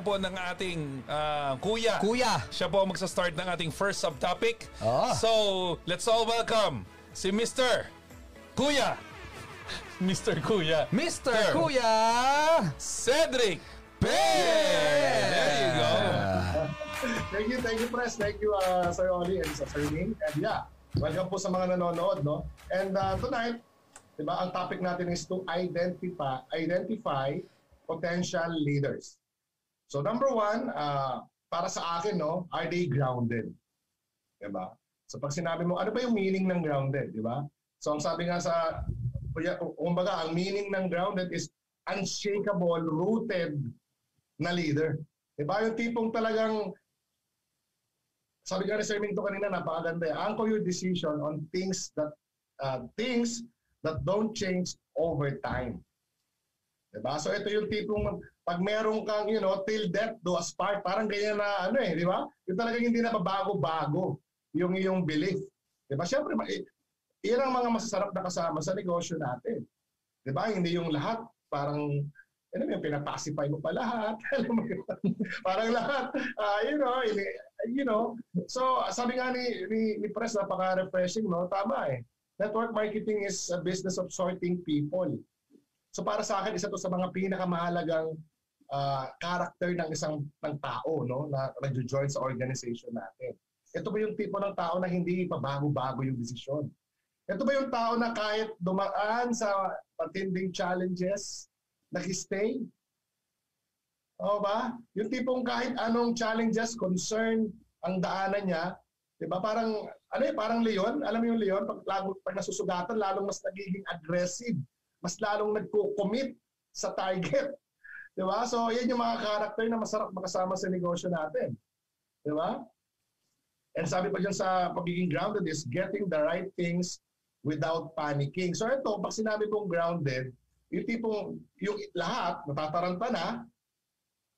sisimulan po ng ating ah, kuya. Kuya. Siya po ang magsa-start ng ating first subtopic. Ah. So, let's all welcome si Mr. Kuya. Mr. Kuya. Mr. Sir. Kuya! Cedric Pay! There you go. Thank you, thank you, Press. Thank you, uh, Sir Oli and Sir Ning. And yeah, welcome po sa mga nanonood, no? And uh, tonight, di ba, ang topic natin is to identify, identify potential leaders. So number one, uh, para sa akin, no, are they grounded? Di ba? So pag sinabi mo, ano ba yung meaning ng grounded, di ba? So ang sabi nga sa, kumbaga, ang meaning ng grounded is unshakable, rooted na leader. Di ba? Yung tipong talagang sabi nga ni Sir Minto kanina, napakaganda. eh. Anchor your decision on things that uh, things that don't change over time. Diba? So ito yung tipong pag meron kang, you know, till death do us part, parang ganyan na ano eh, di ba? Yung talagang hindi na mabago-bago yung iyong belief. Di ba? Siyempre, eh, yan ang mga masasarap na kasama sa negosyo natin. Di ba? Hindi yung lahat parang mo yung pinapacify mo pa lahat. Alam mo yun? parang lahat, ah, you know, ini- you know. So, sabi nga ni, ni, ni Press, napaka-refreshing, no? Tama eh. Network marketing is a business of sorting people. So para sa akin, isa to sa mga pinakamahalagang ah, character ng isang ng tao no na nagjo-join sa organization natin. Ito ba yung tipo ng tao na hindi pabago-bago yung desisyon? Ito ba yung tao na kahit dumaan sa matinding challenges, nag-stay? Oo ba? Yung tipong kahit anong challenges, concern ang daanan niya, 'di ba? Parang ano eh, parang leon, alam mo yung leon pag lago pag nasusugatan lalong mas nagiging aggressive, mas lalong nagko-commit sa target. 'Di ba? So, 'yan yung mga character na masarap makasama sa negosyo natin. 'Di ba? And sabi pa dyan sa pagiging grounded is getting the right things without panicking. So ito, pag sinabi kong grounded, yung tipong, yung lahat, natataranta na,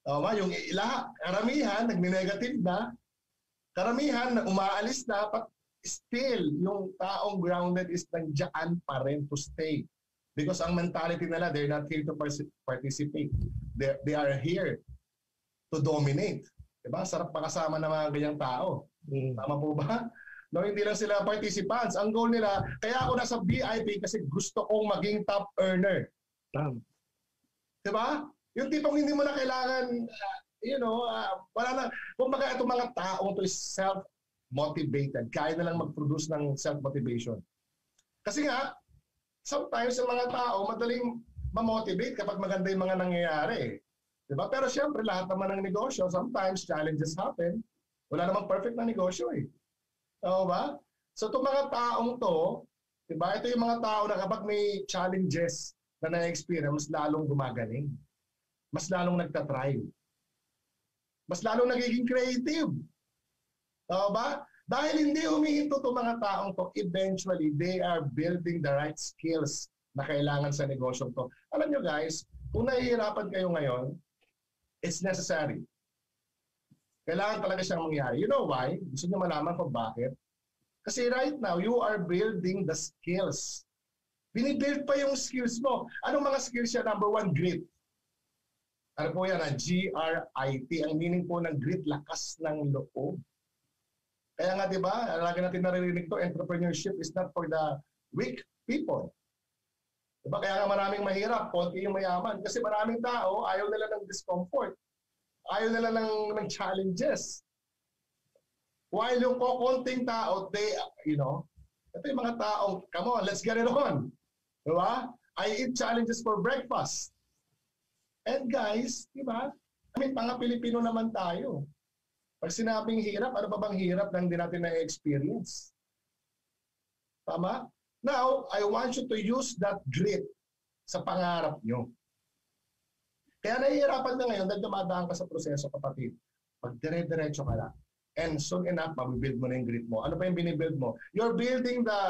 Tama, yung lahat, karamihan, nagni-negative na, karamihan, umaalis na, but still, yung taong grounded is nandiyan pa rin to stay. Because ang mentality nila, they're not here to partic- participate. They, they are here to dominate. Diba? Sarap makasama ng mga ganyang tao. Tama po ba? No, hindi lang sila participants. Ang goal nila, kaya ako nasa VIP kasi gusto kong maging top earner. Tama. Diba? Yung tipong hindi mo na kailangan, uh, you know, uh, wala na, kumbaga itong mga taong to is self-motivated. Kaya na lang mag-produce ng self-motivation. Kasi nga, sometimes yung mga tao madaling ma-motivate kapag maganda yung mga nangyayari. Diba? Pero siyempre, lahat naman ng negosyo, sometimes challenges happen. Wala namang perfect na negosyo eh. Oo ba? So itong mga taong to, diba? ito yung mga tao na kapag may challenges na na-experience, mas lalong gumagaling. Mas lalong nagtatrive. Mas lalong nagiging creative. Oo ba? Dahil hindi humihinto itong mga taong to, eventually, they are building the right skills na kailangan sa negosyo to. Alam nyo guys, kung nahihirapan kayo ngayon, it's necessary. Kailangan talaga siyang mangyari. You know why? Gusto niyo malaman kung bakit? Kasi right now, you are building the skills. Binibuild pa yung skills mo. Anong mga skills siya? Number one, grit. Ano po yan? ah? G-R-I-T. Ang meaning po ng grit, lakas ng loob. Kaya nga, di ba, lagi natin naririnig to, entrepreneurship is not for the weak people. Diba? Kaya nga maraming mahirap, konti yung mayaman. Kasi maraming tao, ayaw nila ng discomfort. Ayaw nila ng, ng challenges. While yung konting tao, they, you know, ito yung mga taong, come on, let's get it on. Diba? I eat challenges for breakfast. And guys, di ba? I mean, mga Pilipino naman tayo. Pag sinabing hirap, ano ba bang hirap na hindi natin na-experience? Tama? Now, I want you to use that grit sa pangarap nyo. Kaya nahihirapan ka ngayon dahil dumadaan ka sa proseso, kapatid. Pag dire-diretso ka lang. And soon enough, mabibuild mo na yung grit mo. Ano ba yung binibuild mo? You're building the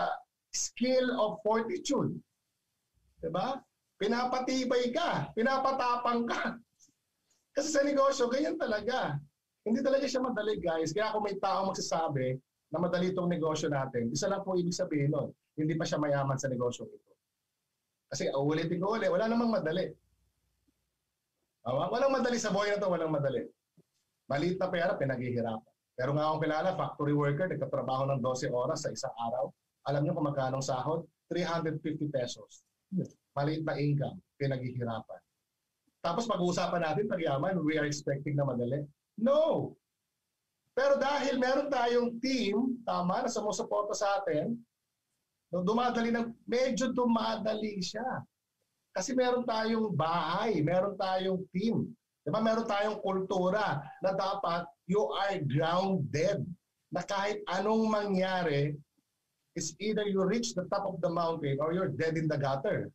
skill of fortitude. Diba? Pinapatibay ka. Pinapatapang ka. Kasi sa negosyo, ganyan talaga. Hindi talaga siya madali, guys. Kaya kung may tao magsasabi na madali itong negosyo natin, isa lang po ibig sabihin nun, hindi pa siya mayaman sa negosyo ito. Kasi uh, ulitin ko ulit, wala namang madali. Tama? Walang madali sa buhay na to, walang madali. Maliit na pera, pinaghihirapan. Pero nga akong kilala, factory worker, nagtatrabaho ng 12 oras sa isang araw. Alam niyo kung magkano ang sahod? 350 pesos. Maliit na income, pinaghihirapan. Tapos pag-uusapan natin, pag-yaman, we are expecting na madali. No! Pero dahil meron tayong team, tama, na sumusuporta sa atin, dumadali ng, medyo dumadali siya. Kasi meron tayong bahay, meron tayong team. Diba? Meron tayong kultura na dapat you are grounded. Na kahit anong mangyari, is either you reach the top of the mountain or you're dead in the gutter.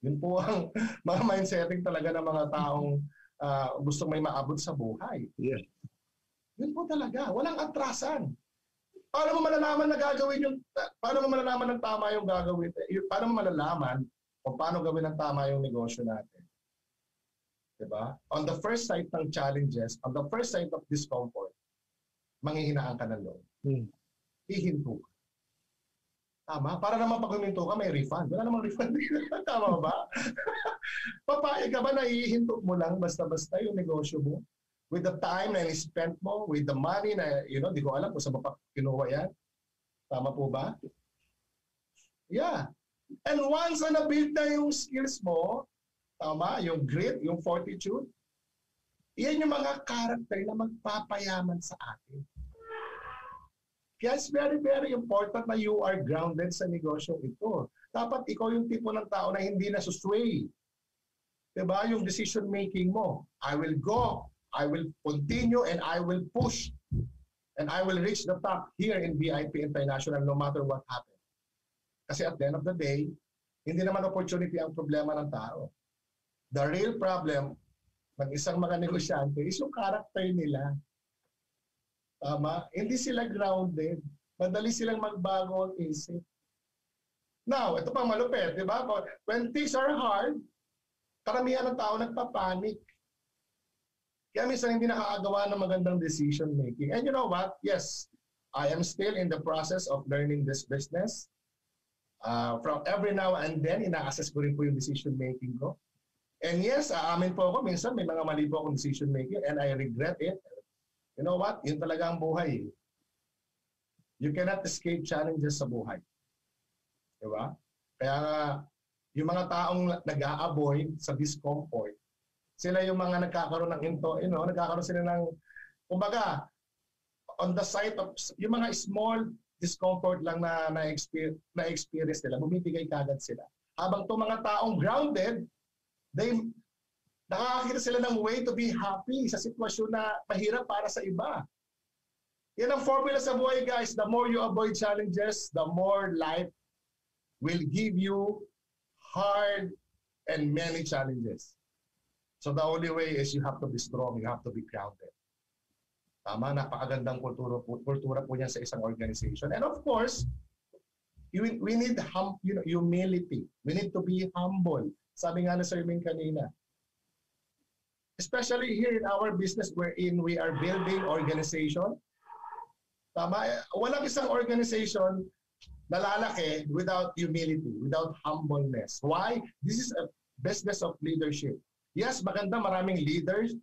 Yun po ang mga mindsetting talaga ng mga taong uh, gusto may maabot sa buhay. Yeah. Yun po talaga. Walang atrasan. Paano mo malalaman na gagawin yung, paano mo malalaman ng tama yung gagawin? Paano mo malalaman kung paano gawin ng tama yung negosyo natin? Diba? On the first sight ng challenges, on the first sight of discomfort, manghihinaan ka ng loob. Hmm. Hihinto ka. Tama? Para naman pag huminto ka, may refund. Wala namang refund. Tama ba? Papayag ka ba na ihinto mo lang basta-basta yung negosyo mo? With the time na spent mo, with the money na, you know, di ko alam kung saan pa kinuha yan. Tama po ba? Yeah. And once na na-build na yung skills mo, tama, yung grit, yung fortitude, yan yung mga character na magpapayaman sa atin. Kaya it's very, very important na you are grounded sa negosyo ito. Dapat ikaw yung tipo ng tao na hindi na susway. Diba? Yung decision making mo. I will go, I will continue, and I will push. And I will reach the top here in VIP International no matter what happens. Kasi at the end of the day, hindi naman opportunity ang problema ng tao. The real problem ng isang mga negosyante is yung character nila. Tama? Hindi sila grounded. Madali silang magbago ang isip. Now, ito pa malupit, di ba? When things are hard, karamihan ng tao nagpapanik. Kaya minsan hindi nakakagawa ng magandang decision making. And you know what? Yes, I am still in the process of learning this business. Uh, from every now and then, ina-assess ko rin po yung decision making ko. And yes, aamin po ako, minsan may mga mali po akong decision making and I regret it. You know what? Yun talaga ang buhay. You cannot escape challenges sa buhay. Di ba? Kaya nga, yung mga taong nag-a-avoid sa discomfort, sila yung mga nagkakaroon ng into, you know, nagkakaroon sila ng, kumbaga, on the side of, yung mga small discomfort lang na na-experience, na-experience nila, bumibigay kagad sila. Habang itong mga taong grounded, they nakakakita sila ng way to be happy sa sitwasyon na mahirap para sa iba. Yan ang formula sa buhay, guys. The more you avoid challenges, the more life will give you hard and many challenges. So the only way is you have to be strong, you have to be grounded. Tama, napakagandang kultura po, kultura po niya sa isang organization. And of course, you, we need hum, you know, humility. We need to be humble. Sabi nga na Sir Ming kanina, especially here in our business wherein we are building organization. Tama, walang isang organization na lalaki without humility, without humbleness. Why? This is a business of leadership. Yes, maganda maraming leaders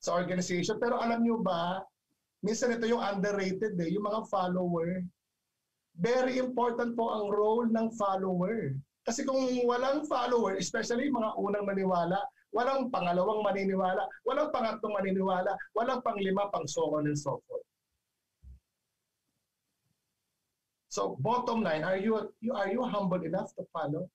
sa organization, pero alam niyo ba, minsan ito yung underrated eh, yung mga follower. Very important po ang role ng follower. Kasi kung walang follower, especially mga unang maniwala, walang pangalawang maniniwala, walang pangatlong maniniwala, walang panglima, pang so on and so forth. So bottom line, are you, you are you humble enough to follow?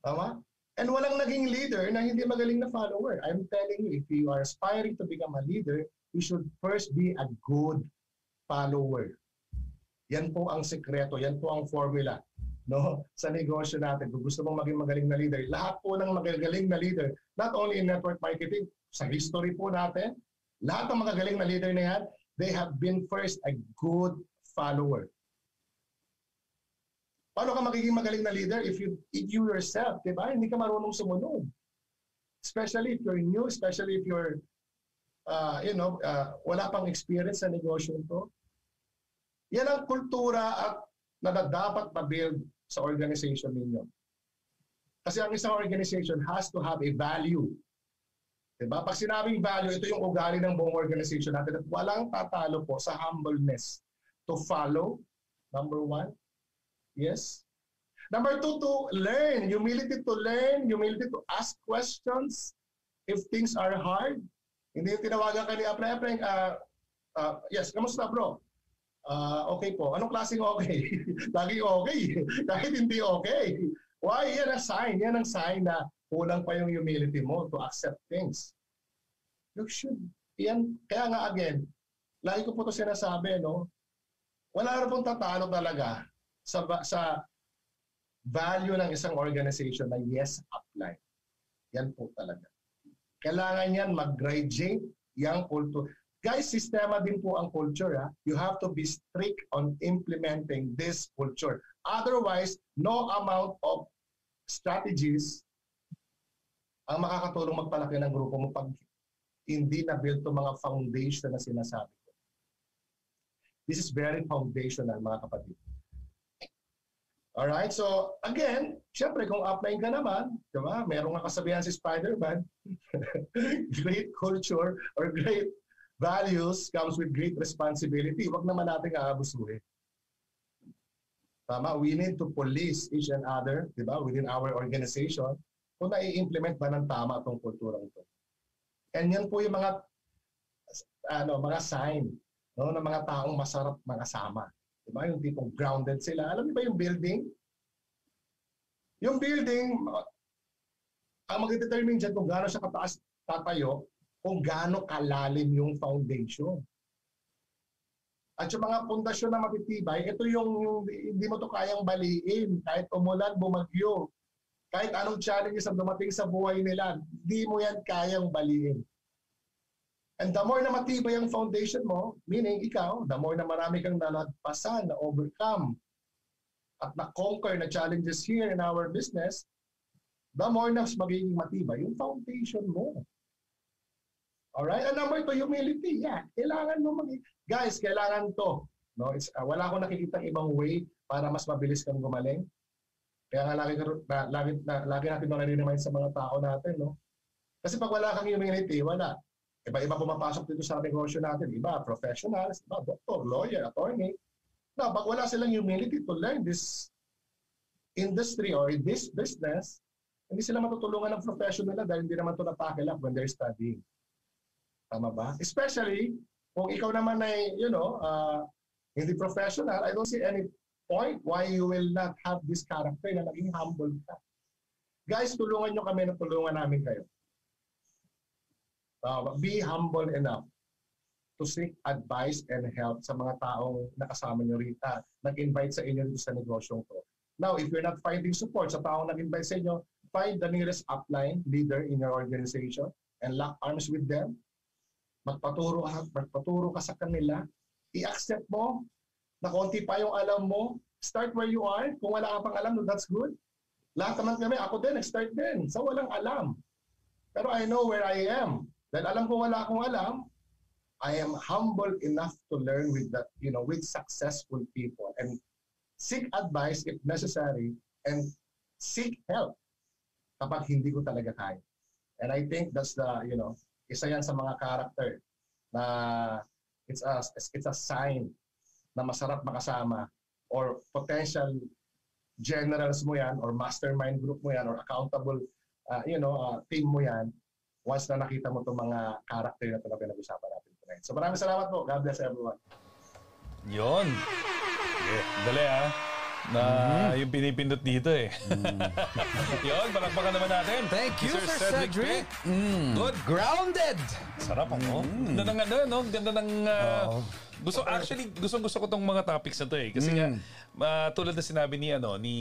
Tama? And walang naging leader na hindi magaling na follower. I'm telling you, if you are aspiring to become a leader, you should first be a good follower. Yan po ang sekreto, yan po ang formula no sa negosyo natin. Kung gusto mong maging magaling na leader, lahat po ng magagaling na leader, not only in network marketing, sa history po natin, lahat ng magagaling na leader na yan, they have been first a good follower. Paano ka magiging magaling na leader if you, if you yourself, di ba? Hindi ka marunong sumunod. Especially if you're new, especially if you're, uh, you know, uh, wala pang experience sa negosyo to. Yan ang kultura at na dapat ma-build sa organization ninyo. Kasi ang isang organization has to have a value. Diba? Pag sinabing value, ito yung ugali ng buong organization natin at walang tatalo po sa humbleness to follow, number one. Yes. Number two, to learn. Humility to learn. Humility to ask questions if things are hard. Hindi yung tinawagan ka ni Apre, Apre, uh, uh, yes, kamusta bro? Uh, okay po. Anong klaseng okay? Laging okay. Kahit hindi okay. Why? Yan ang sign. Yan ang sign na kulang pa yung humility mo to accept things. You should. Yan. Kaya nga again, lagi ko po ito sinasabi, no? Wala na pong tatalo talaga sa, sa value ng isang organization na yes, apply. Yan po talaga. Kailangan yan mag-graduate yung culture. Guys, sistema din po ang culture. Ha? You have to be strict on implementing this culture. Otherwise, no amount of strategies ang makakatulong magpalaki ng grupo mo pag hindi na-build to mga foundation na sinasabi ko. This is very foundational, mga kapatid. Alright, so again, syempre kung upline ka naman, di ba, merong nga kasabihan si Spider-Man, great culture or great values comes with great responsibility. Huwag naman natin aabusuhin. Tama, we need to police each and other, di ba, within our organization kung nai-implement ba ng tama itong kulturang ito. And yan po yung mga ano, mga sign no, ng mga taong masarap makasama. Diba? Yung tipong grounded sila. Alam niyo ba yung building? Yung building, ang mag-determine dyan kung gaano siya kataas tatayo, kung gaano kalalim yung foundation. At yung mga pundasyon na matitibay, ito yung, yung hindi mo to kayang baliin. Kahit umulan, bumagyo. Kahit anong challenges ang dumating sa buhay nila, hindi mo yan kayang baliin. And the more na matibay ang foundation mo, meaning ikaw, the more na marami kang nalagpasan, na overcome, at na-conquer na challenges here in our business, the more na magiging matibay yung foundation mo. Alright? And number two, humility. Yeah, kailangan mo mag Guys, kailangan to. No? It's, uh, wala akong nakikita ibang way para mas mabilis kang gumaling. Kaya nga lagi, na, lagi, na, lagi natin nare-remind sa mga tao natin. No? Kasi pag wala kang humility, wala. Iba-iba pumapasok dito sa negosyo natin. Iba, professionals, iba, doctor, lawyer, attorney. Now, pag wala silang humility to learn this industry or this business, hindi sila matutulungan ng professional na dahil hindi naman ito na-tackle up when they're studying. Tama ba? Especially, kung ikaw naman ay, you know, uh, hindi professional, I don't see any point why you will not have this character na naging humble ka. Guys, tulungan nyo kami na tulungan namin kayo. Uh, be humble enough to seek advice and help sa mga taong nakasama nyo rito, nag-invite sa inyo dito sa negosyong to. Now, if you're not finding support sa taong nag-invite sa inyo, find the nearest upline leader in your organization and lock arms with them. Magpaturo ka, magpaturo ka sa kanila. I-accept mo na konti pa yung alam mo. Start where you are. Kung wala ka pang alam, no, that's good. Lahat naman kami, ako din, nag-start din. Sa so, walang alam. Pero I know where I am. Dahil alam ko wala akong alam, I am humble enough to learn with that, you know, with successful people and seek advice if necessary and seek help kapag hindi ko talaga kaya. And I think that's the, you know, isa yan sa mga character na it's a, it's a sign na masarap makasama or potential generals mo yan or mastermind group mo yan or accountable uh, you know uh, team mo yan once na nakita mo itong mga character na na pinag-usapan natin tonight. So maraming salamat po. God bless everyone. Yon. Yeah. Dali ah. Na mm-hmm. yung pinipindot dito eh. Mm. Yun, palakpakan naman natin. Thank you, Sir, Sir Cedric. Cedric. Mm. Good. Grounded. Sarap ako. Mm. Ganda ng ano, no? Ganda ng... Uh, oh. Gusto actually gusto gusto ko tong mga topics na to eh kasi mm. nga uh, tulad na sinabi ni ano ni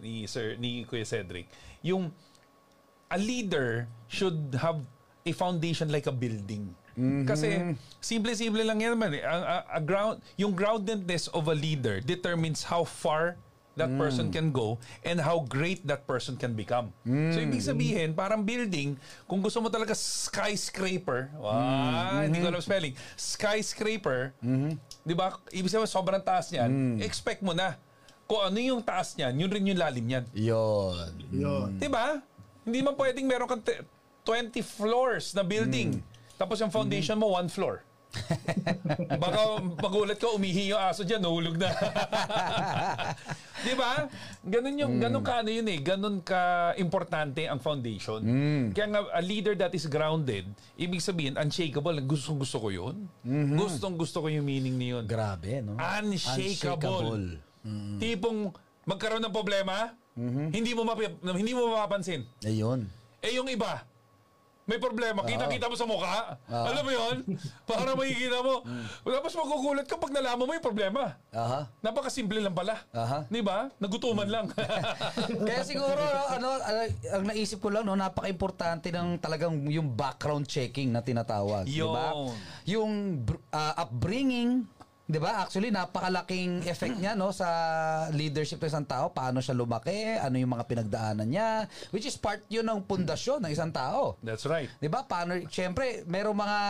ni Sir ni Kuya Cedric yung a leader should have a foundation like a building. Mm-hmm. Kasi simple-simple lang yan eh. A, a, a ground, yung groundedness of a leader determines how far that mm. person can go and how great that person can become. Mm. So ibig sabihin, parang building, kung gusto mo talaga skyscraper, wow, mm-hmm. hindi ko alam spelling, skyscraper, mm-hmm. di ba, ibig sabihin sobrang taas niyan, mm. expect mo na kung ano yung taas niyan, yun rin yung lalim niyan. Yun. Yun. Diba? Hindi man pwedeng meron kang te- 20 floors na building. Tapos yung foundation mo, one floor. Baka magulat ka, umihi yung aso dyan, nahulog na. Di ba? Ganun yung, ganun ka ano yun eh, ganun ka importante ang foundation. Kaya nga, a leader that is grounded, ibig sabihin, unshakable, gustong gusto ko yun. Gustong gusto ko yung meaning niyon. Grabe, no? Unshakable. Tipong magkaroon ng problema, hindi mo mapi- hindi mo mapapansin. Ayun. Eh yung iba, may problema, kita-kita mo sa mukha. Alam mo yun? Para makikita mo. Tapos magugulat ka pag nalaman mo yung problema. Aha. Napakasimple lang pala. Aha. Di ba? Nagutuman lang. Kaya siguro no, ano ano, ang naisip ko lang no napaka-importante ng talagang yung background checking na tinatawag, di ba? Yun. Yung br- ah, upbringing 'di ba? Actually napakalaking effect niya no sa leadership ng isang tao, paano siya lumaki, ano yung mga pinagdaanan niya, which is part yun ng pundasyon ng isang tao. That's right. 'Di ba? Paano syempre merong mga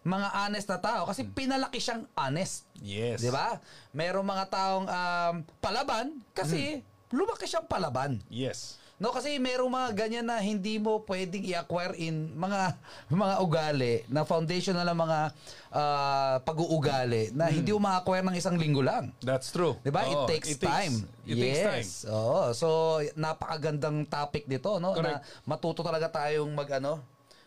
mga honest na tao kasi pinalaki siyang honest. Yes. 'Di ba? Merong mga taong um, palaban kasi lumaki siyang palaban. Yes. No kasi merong mga ganyan na hindi mo pwedeng i-acquire in mga mga ugali na foundation na lang mga ah, pag-uugali na hindi mo ma-acquire ng isang linggo lang. That's true. 'Di ba? It takes time. It takes time. yes. Oo. So napakagandang topic nito no Correct. na matuto talaga tayong mag ano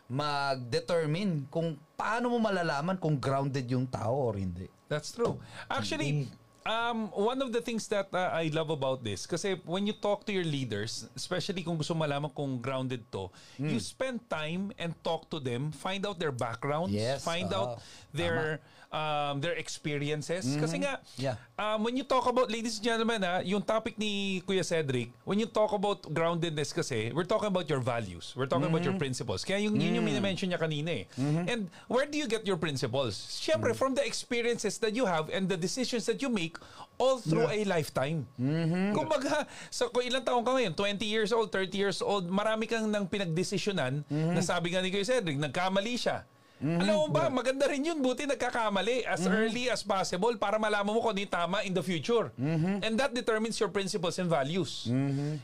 mag-determine kung paano mo malalaman kung grounded yung tao or hindi. That's true. Actually, um, one of the things that uh, I love about this, kasi when you talk to your leaders, especially kung gusto malaman kung grounded to, you spend time and talk to them, find out their backgrounds, Yes, find oo. out their um, their experiences. Kasi nga, Yeah. um, when you talk about, ladies and gentlemen, ha, yung topic ni Kuya Cedric, when you talk about groundedness kasi, we're talking about your values. We're talking about your principles. Kaya yung, yun yung minimension niya kanina eh. And where do you get your principles? Siyempre, from the experiences that you have and the decisions that you make all through a lifetime. Kumbaga, so kung ilang taong ka ngayon, 20 years old, 30 years old, marami kang nang pinagdesisyonan na sabi nga ni Kuya Cedric, nagkamali siya. Alam mo ba, maganda rin yun. Buti nagkakamali as early as possible para malaman mo kung ano yung tama in the future. And that determines your principles and values.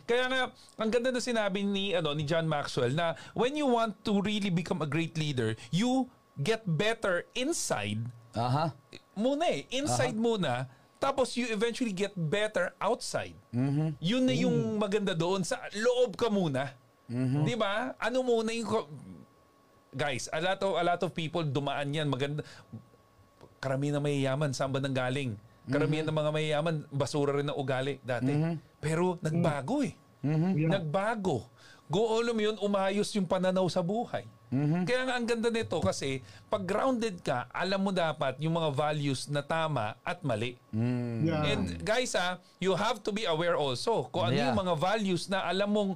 Kaya nga, ang ganda na sinabi ni, ano, ni John Maxwell na when you want to really become a great leader, you get better inside Aha. muna eh. Inside muna. Tapos you eventually get better outside. Yun na yung maganda doon. Sa loob ka muna. Di ba? Ano muna yung... Guys, a lot of, a lot of people dumaan yan. Maganda. Karamihan na mayayaman, saan ba nang galing? Karamihan ng mga mayayaman, basura rin ng ugali dati. Pero nagbago eh. Nagbago. Go mo yun, umayos yung pananaw sa buhay. Kaya nga ang ganda nito kasi pag grounded ka, alam mo dapat yung mga values na tama at mali. Yeah. And guys ah, you have to be aware also kung ano Yeah. yung mga values na alam mong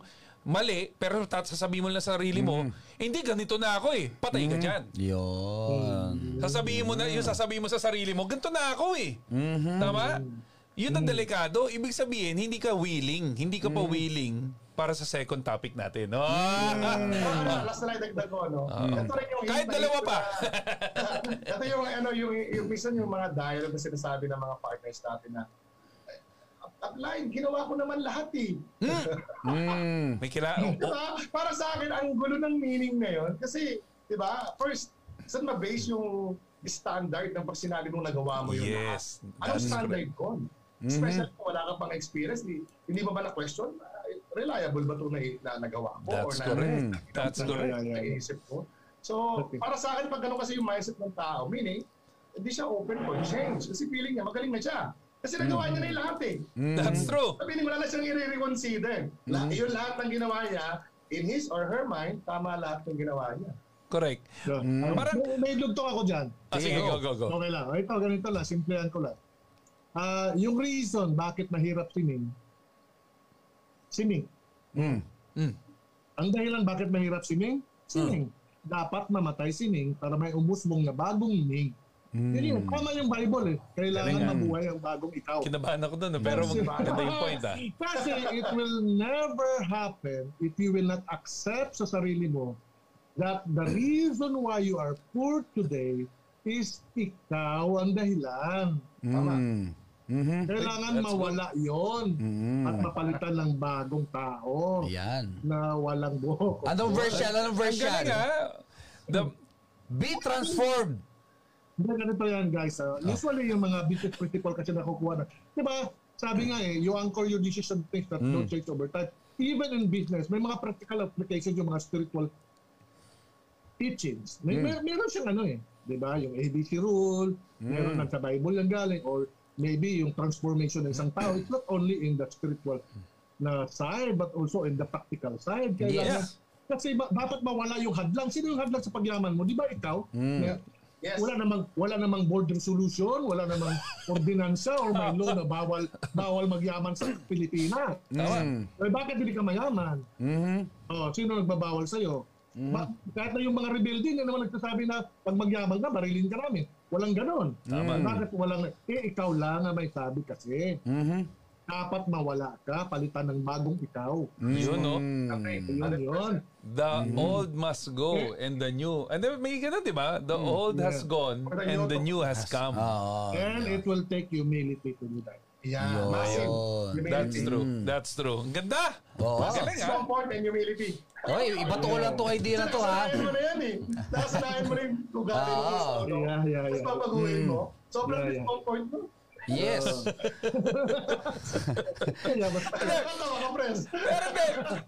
mali pero tat- sasabihin mo lang sa sarili mo, hindi ganito na ako eh. Patay ka dyan. Yun. Sasabihin mo na, yung sasabihin mo sa sarili mo, ganito na ako eh. Tama? Yun ang delikado. Ibig sabihin, hindi ka willing. Hindi ka pa willing para sa second topic natin. No? Ah, last na lang dagdag ko, no? Ito rin yung Kahit dalawa pa. ito yung ano yung yung minsan yung mga dialogue na sinasabi ng mga partners natin na "Eh, upline, ginawa ko naman lahat eh. Mm. May kila... Diba? Para sa akin, ang gulo ng meaning na yun. Kasi, di ba, first, saan ma-base yung standard ng pag sinabi mong nagawa mo yun Yes, lahat? Anong standard ko? Especially kung wala ka pang experience, di, hindi mo ba na-question, ah, reliable ba ito na, na nagawa ko? That's na, correct. That's na- correct. na- Naisip ko. So, para sa akin, pag ganun kasi yung mindset ng tao, meaning, hindi siya open for change. Kasi feeling niya, magaling na siya. Kasi nagawa niya na yung lahat eh. That's true. Sabihin mo wala na siyang i-reconsider. La- Mm-hmm. Yun lahat ng ginawa niya, in his or her mind, tama lahat ng ginawa niya. Correct. Parang- May, may dugtong ako dyan. Ah, sige, go, go, go. Okay lang. Ito, ganito lang. Simplehan ko lang. Ah, yung reason bakit mahirap sining, sining. Mm. Ang dahilan bakit mahirap sining, sining. Dapat mamatay sining para may umusbong na bagong ining. Yun yun. Tama yung Bible eh. Kailangan Galing, mabuhay ang bagong ikaw. Kinabahan ako doon. Pero Kasi- maganda yung point ah. Kasi it will never happen if you will not accept sa sarili mo that the reason why you are poor today is ikaw ang dahilan. Tama. Mm. Kailangan mawala yon at mapalitan ng bagong tao Yan. na walang buhok. Anong version? Anong Ang version? galing ah. The, Be transformed. Hindi, ganito yan guys. ah. Usually yung mga business principle kasi nakukuha na. Di ba? Sabi nga eh, you anchor your decision things that don't change over time. Even in business, may mga practical applications yung mga spiritual teachings. May, may meron siyang ano eh. Di ba? Yung ABC rule, meron nang sa Bible yung galing, or maybe yung transformation ng isang tao. It's not only in the spiritual na side, but also in the practical side. Kailangan, Yes. Kasi ba, dapat mawala yung hadlang. Sino yung hadlang sa pagyaman mo? Di ba ikaw? Na- Yes. wala namang wala namang board resolution, wala namang ordinansa or may law na bawal bawal magyaman sa Pilipinas. Tama. Eh, bakit hindi ka mayaman? Mhm. Oh, sino nagbabawal sa iyo? kahit na yung mga rebelde na naman nagsasabi na pag magyaman ka, barilin ka namin. Walang ganon. Tama. Bakit walang, eh ikaw lang ang may sabi kasi. Mhm. Dapat mawala ka, palitan ng bagong ikaw. yun no. Okay. Yun, yun. The old must go and the new. And then may ganun, di ba? The old has gone and the new has come. Oo. And it will take humility to do that. Yeah, massive. Yun. That's true. That's true. Ang ganda. Oo. Galing ah. Comfort and humility. Oy, iba to ko lang tong idea na to ha. Nakasanayan mo na yan eh. Nakasanayan mo rin yung ugali mo. Ano. Yeah, yeah, Tapos yeah. papaguhin mo. Sobrang Yeah, yeah. discomfort mo. Yes. Kaya ka, Pres. Pero hindi,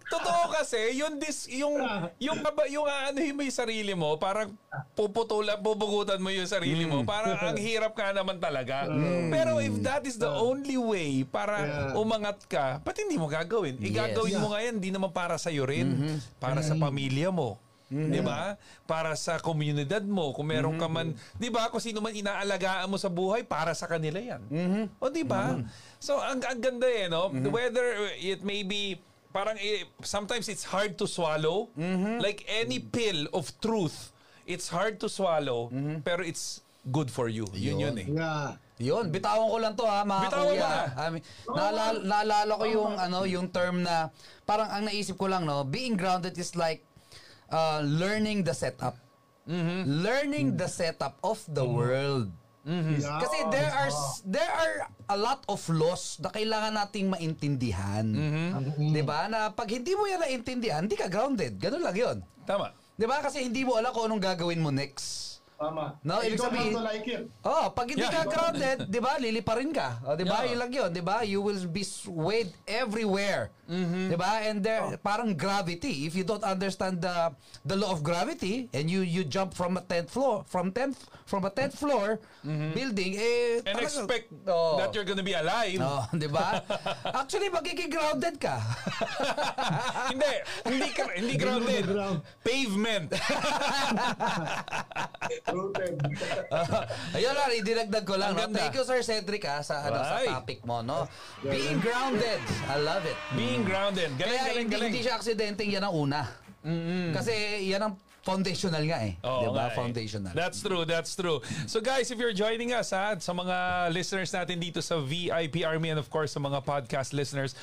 totoo kasi, yung dis, yung yung yung, yung aanuhin mo yung sarili mo, parang puputulan, pupugutan mo yung sarili mo, parang ang hirap ka naman talaga. Pero if that is the only way para Yeah. umangat ka, ba't hindi mo gagawin? Yes. Igagawin mo ngayon, hindi naman para sa rin, para sa pamilya mo. 'Di ba? Para sa komunidad mo, kung meron ka man, 'di ba? Kung sino man inaalagaan mo sa buhay, para sa kanila 'yan. O 'di ba? So ang, ang ganda eh, no? Whether it may be parang eh, sometimes it's hard to swallow. Like any pill of truth, it's hard to swallow, pero it's good for you. Yun yun, eh. Yeah. Yun, bitawan ko lang to ha, mga Bitawan kuya. na. I mean, naalala, naalala ko yung ano, yung term na parang ang naisip ko lang no, being grounded is like uh, learning the setup. Learning the setup of the world. Yeah. Kasi there are s- there are a lot of laws na kailangan nating maintindihan. 'Di ba? Na pag hindi mo yan naintindihan, hindi ka grounded. Ganun lang 'yon. Tama. 'Di ba? Kasi hindi mo alam kung anong gagawin mo next. Tama. No, you ibig don't sabihin- have to like it. Oh, pag hindi Yeah. ka grounded, 'di ba? Liliparin ka. Oh, 'di ba? Yeah. Yun lang 'yun, 'di ba? You will be swayed everywhere. 'Di ba? And there parang gravity. If you don't understand the the law of gravity and you you jump from a 10th floor, from 10th from a 10th floor building eh And talagang- expect Oh. that you're gonna be alive. Oh, 'di ba? Actually, magiging grounded ka. hindi, hindi ka, hindi grounded. ground. Pavement. Rooted. Ayun lang, idinagdag ko lang. Ang No? ganda. Thank you, Sir Cedric, ha, sa, ano, sa topic mo. No? Being grounded. I love it. Being grounded. Galing, Kaya galing, hindi, galing. hindi siya aksidente, yan ang una. Kasi yan ang foundational nga eh. Oo Di ba? eh. Foundational. That's true, that's true. So guys, if you're joining us ha, sa mga listeners natin dito sa VIP Army and of course sa mga podcast listeners,